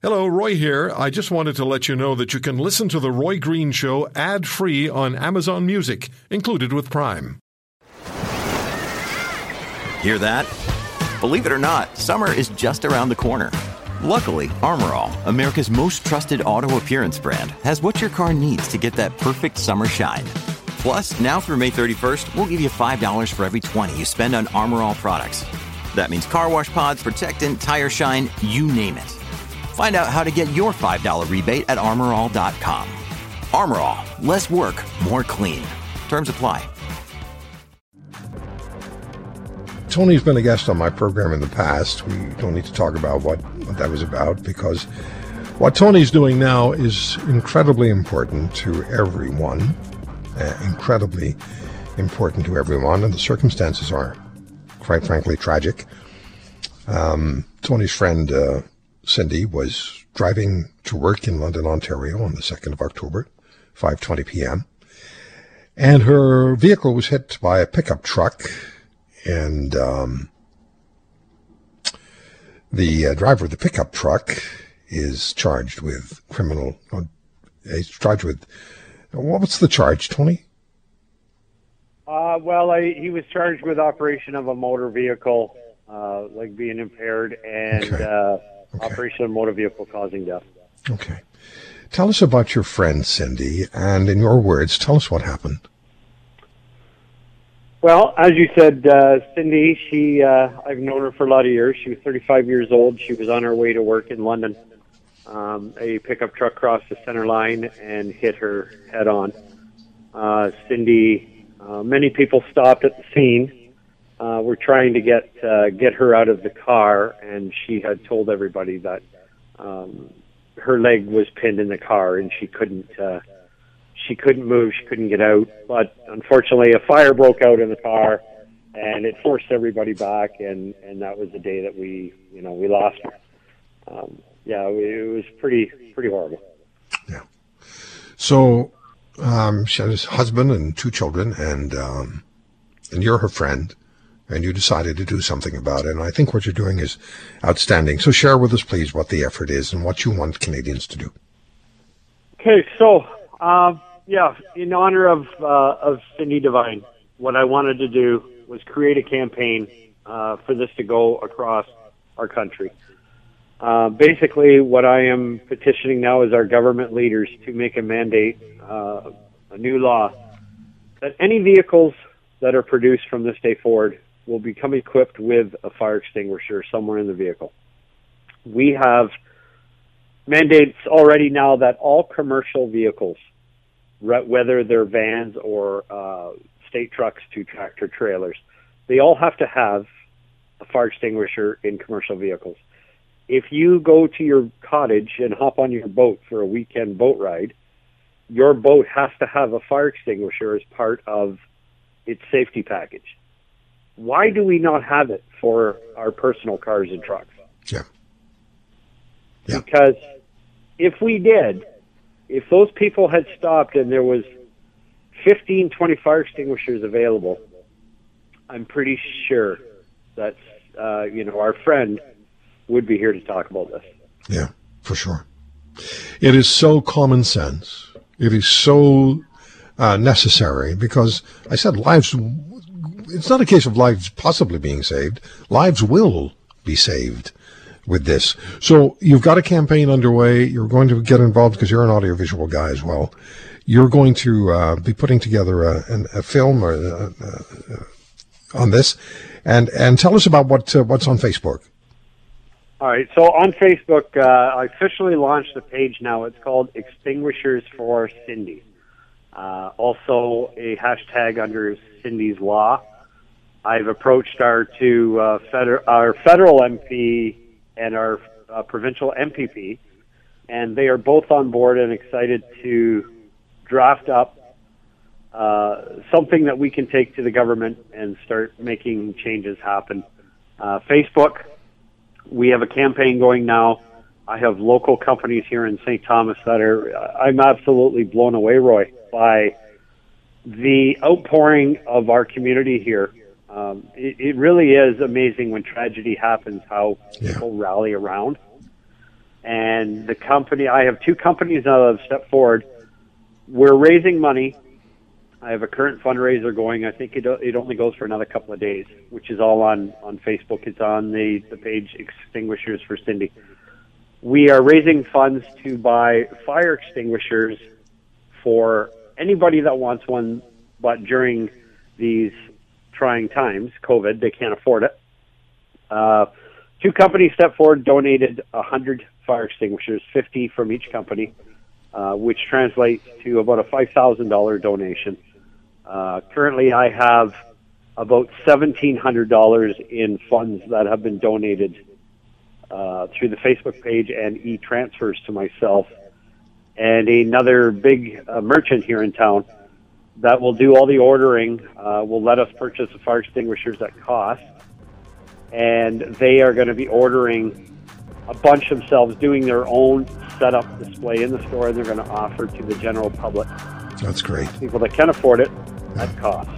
Hello, Roy here. I just wanted to let you know that you can listen to The Roy Green Show ad free on Amazon Music, included with Prime. Hear that? Believe it or not, summer is just around the corner. Luckily, Armor All, America's most trusted auto appearance brand, has what your car needs to get that perfect summer shine. Plus, now through May 31st, we'll give you $5 for every 20 you spend on Armor All products. That means car wash pods, protectant, tire shine, you name it. Find out how to get your $5 rebate at armorall.com. Armor All, less work, more clean. Terms apply. Tony's been a guest on my program in the past. We don't need to talk about what, what that was about because what Tony's doing now is incredibly important to everyone. Uh, incredibly important to everyone, and the circumstances are, quite frankly, tragic. Um, Tony's friend uh, Cindy was driving to work in London, Ontario on the 2nd of October, 5:20 p.m. And her vehicle was hit by a pickup truck and um, the uh, driver of the pickup truck is charged with criminal uh, he's charged with what's the charge, Tony? Uh, well, I, he was charged with operation of a motor vehicle, uh, like being impaired, and Okay. Okay. operation of motor vehicle causing death. Okay. Tell us about your friend Cindy, and in your words, tell us what happened. Well, as you said, uh, Cindy, she uh, I've known her for a lot of years. She was 35 years old. She was on her way to work in London. Um, a pickup truck crossed the center line and hit her head on. Uh, Cindy, uh, many people stopped at the scene. Uh, were trying to get uh, get her out of the car, and she had told everybody that um, her leg was pinned in the car and she couldn't uh, she couldn't move, she couldn't get out. But unfortunately, a fire broke out in the car, and it forced everybody back, and and that was the day that we you know we lost her. Um, yeah, it was pretty pretty horrible. Yeah. So, um, she has a husband and two children, and um, and you're her friend, and you decided to do something about it. And I think what you're doing is outstanding. So, share with us, please, what the effort is and what you want Canadians to do. Okay, so um, yeah, in honor of uh, of Cindy Devine, what I wanted to do was create a campaign uh, for this to go across our country. Uh, basically, what I am petitioning now is our government leaders to make a mandate, uh, a new law, that any vehicles that are produced from this day forward will become equipped with a fire extinguisher somewhere in the vehicle. We have mandates already now that all commercial vehicles, whether they're vans or uh, state trucks to tractor trailers, they all have to have a fire extinguisher in commercial vehicles. If you go to your cottage and hop on your boat for a weekend boat ride, your boat has to have a fire extinguisher as part of its safety package. Why do we not have it for our personal cars and trucks? Yeah. Yeah. Because if we did, if those people had stopped and there was 15, 20 fire extinguishers available, I'm pretty sure that, uh, you know, our friend would be here to talk about this. Yeah, for sure. It is so common sense. It is so uh, necessary because I said lives. It's not a case of lives possibly being saved. Lives will be saved with this. So you've got a campaign underway. You're going to get involved because you're an audiovisual guy as well. You're going to uh, be putting together a, a film or, uh, uh, on this, and and tell us about what uh, what's on Facebook. All right. So on Facebook, uh, I officially launched a page now. It's called Extinguishers for Cindy. Uh, also, a hashtag under Cindy's Law. I've approached our two uh, feder- our federal MP and our uh, provincial MPP, and they are both on board and excited to draft up uh, something that we can take to the government and start making changes happen. Uh, Facebook, we have a campaign going now. I have local companies here in St. Thomas that are, I'm absolutely blown away, Roy, by the outpouring of our community here. Um, it, it really is amazing when tragedy happens how Yeah. people rally around. And the company, I have two companies now that have stepped forward. We're raising money. I have a current fundraiser going. I think it, it only goes for another couple of days, which is all on, on Facebook. It's on the, the page Extinguishers for Cindy. We are raising funds to buy fire extinguishers for anybody that wants one, but during these trying times, COVID, they can't afford it. Uh, two companies stepped forward, donated 100 fire extinguishers, 50 from each company, uh, which translates to about a $5,000 donation. Uh, currently, I have about $1,700 in funds that have been donated uh, through the Facebook page and e-transfers to myself and another big uh, merchant here in town that will do all the ordering, uh, will let us purchase the fire extinguishers at cost, and they are going to be ordering a bunch themselves, doing their own setup display in the store, and they're going to offer to the general public. That's great. People that can afford it at cost.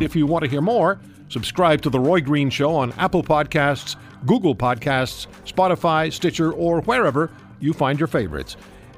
If you want to hear more, subscribe to The Roy Green Show on Apple Podcasts, Google Podcasts, Spotify, Stitcher, or wherever you find your favorites.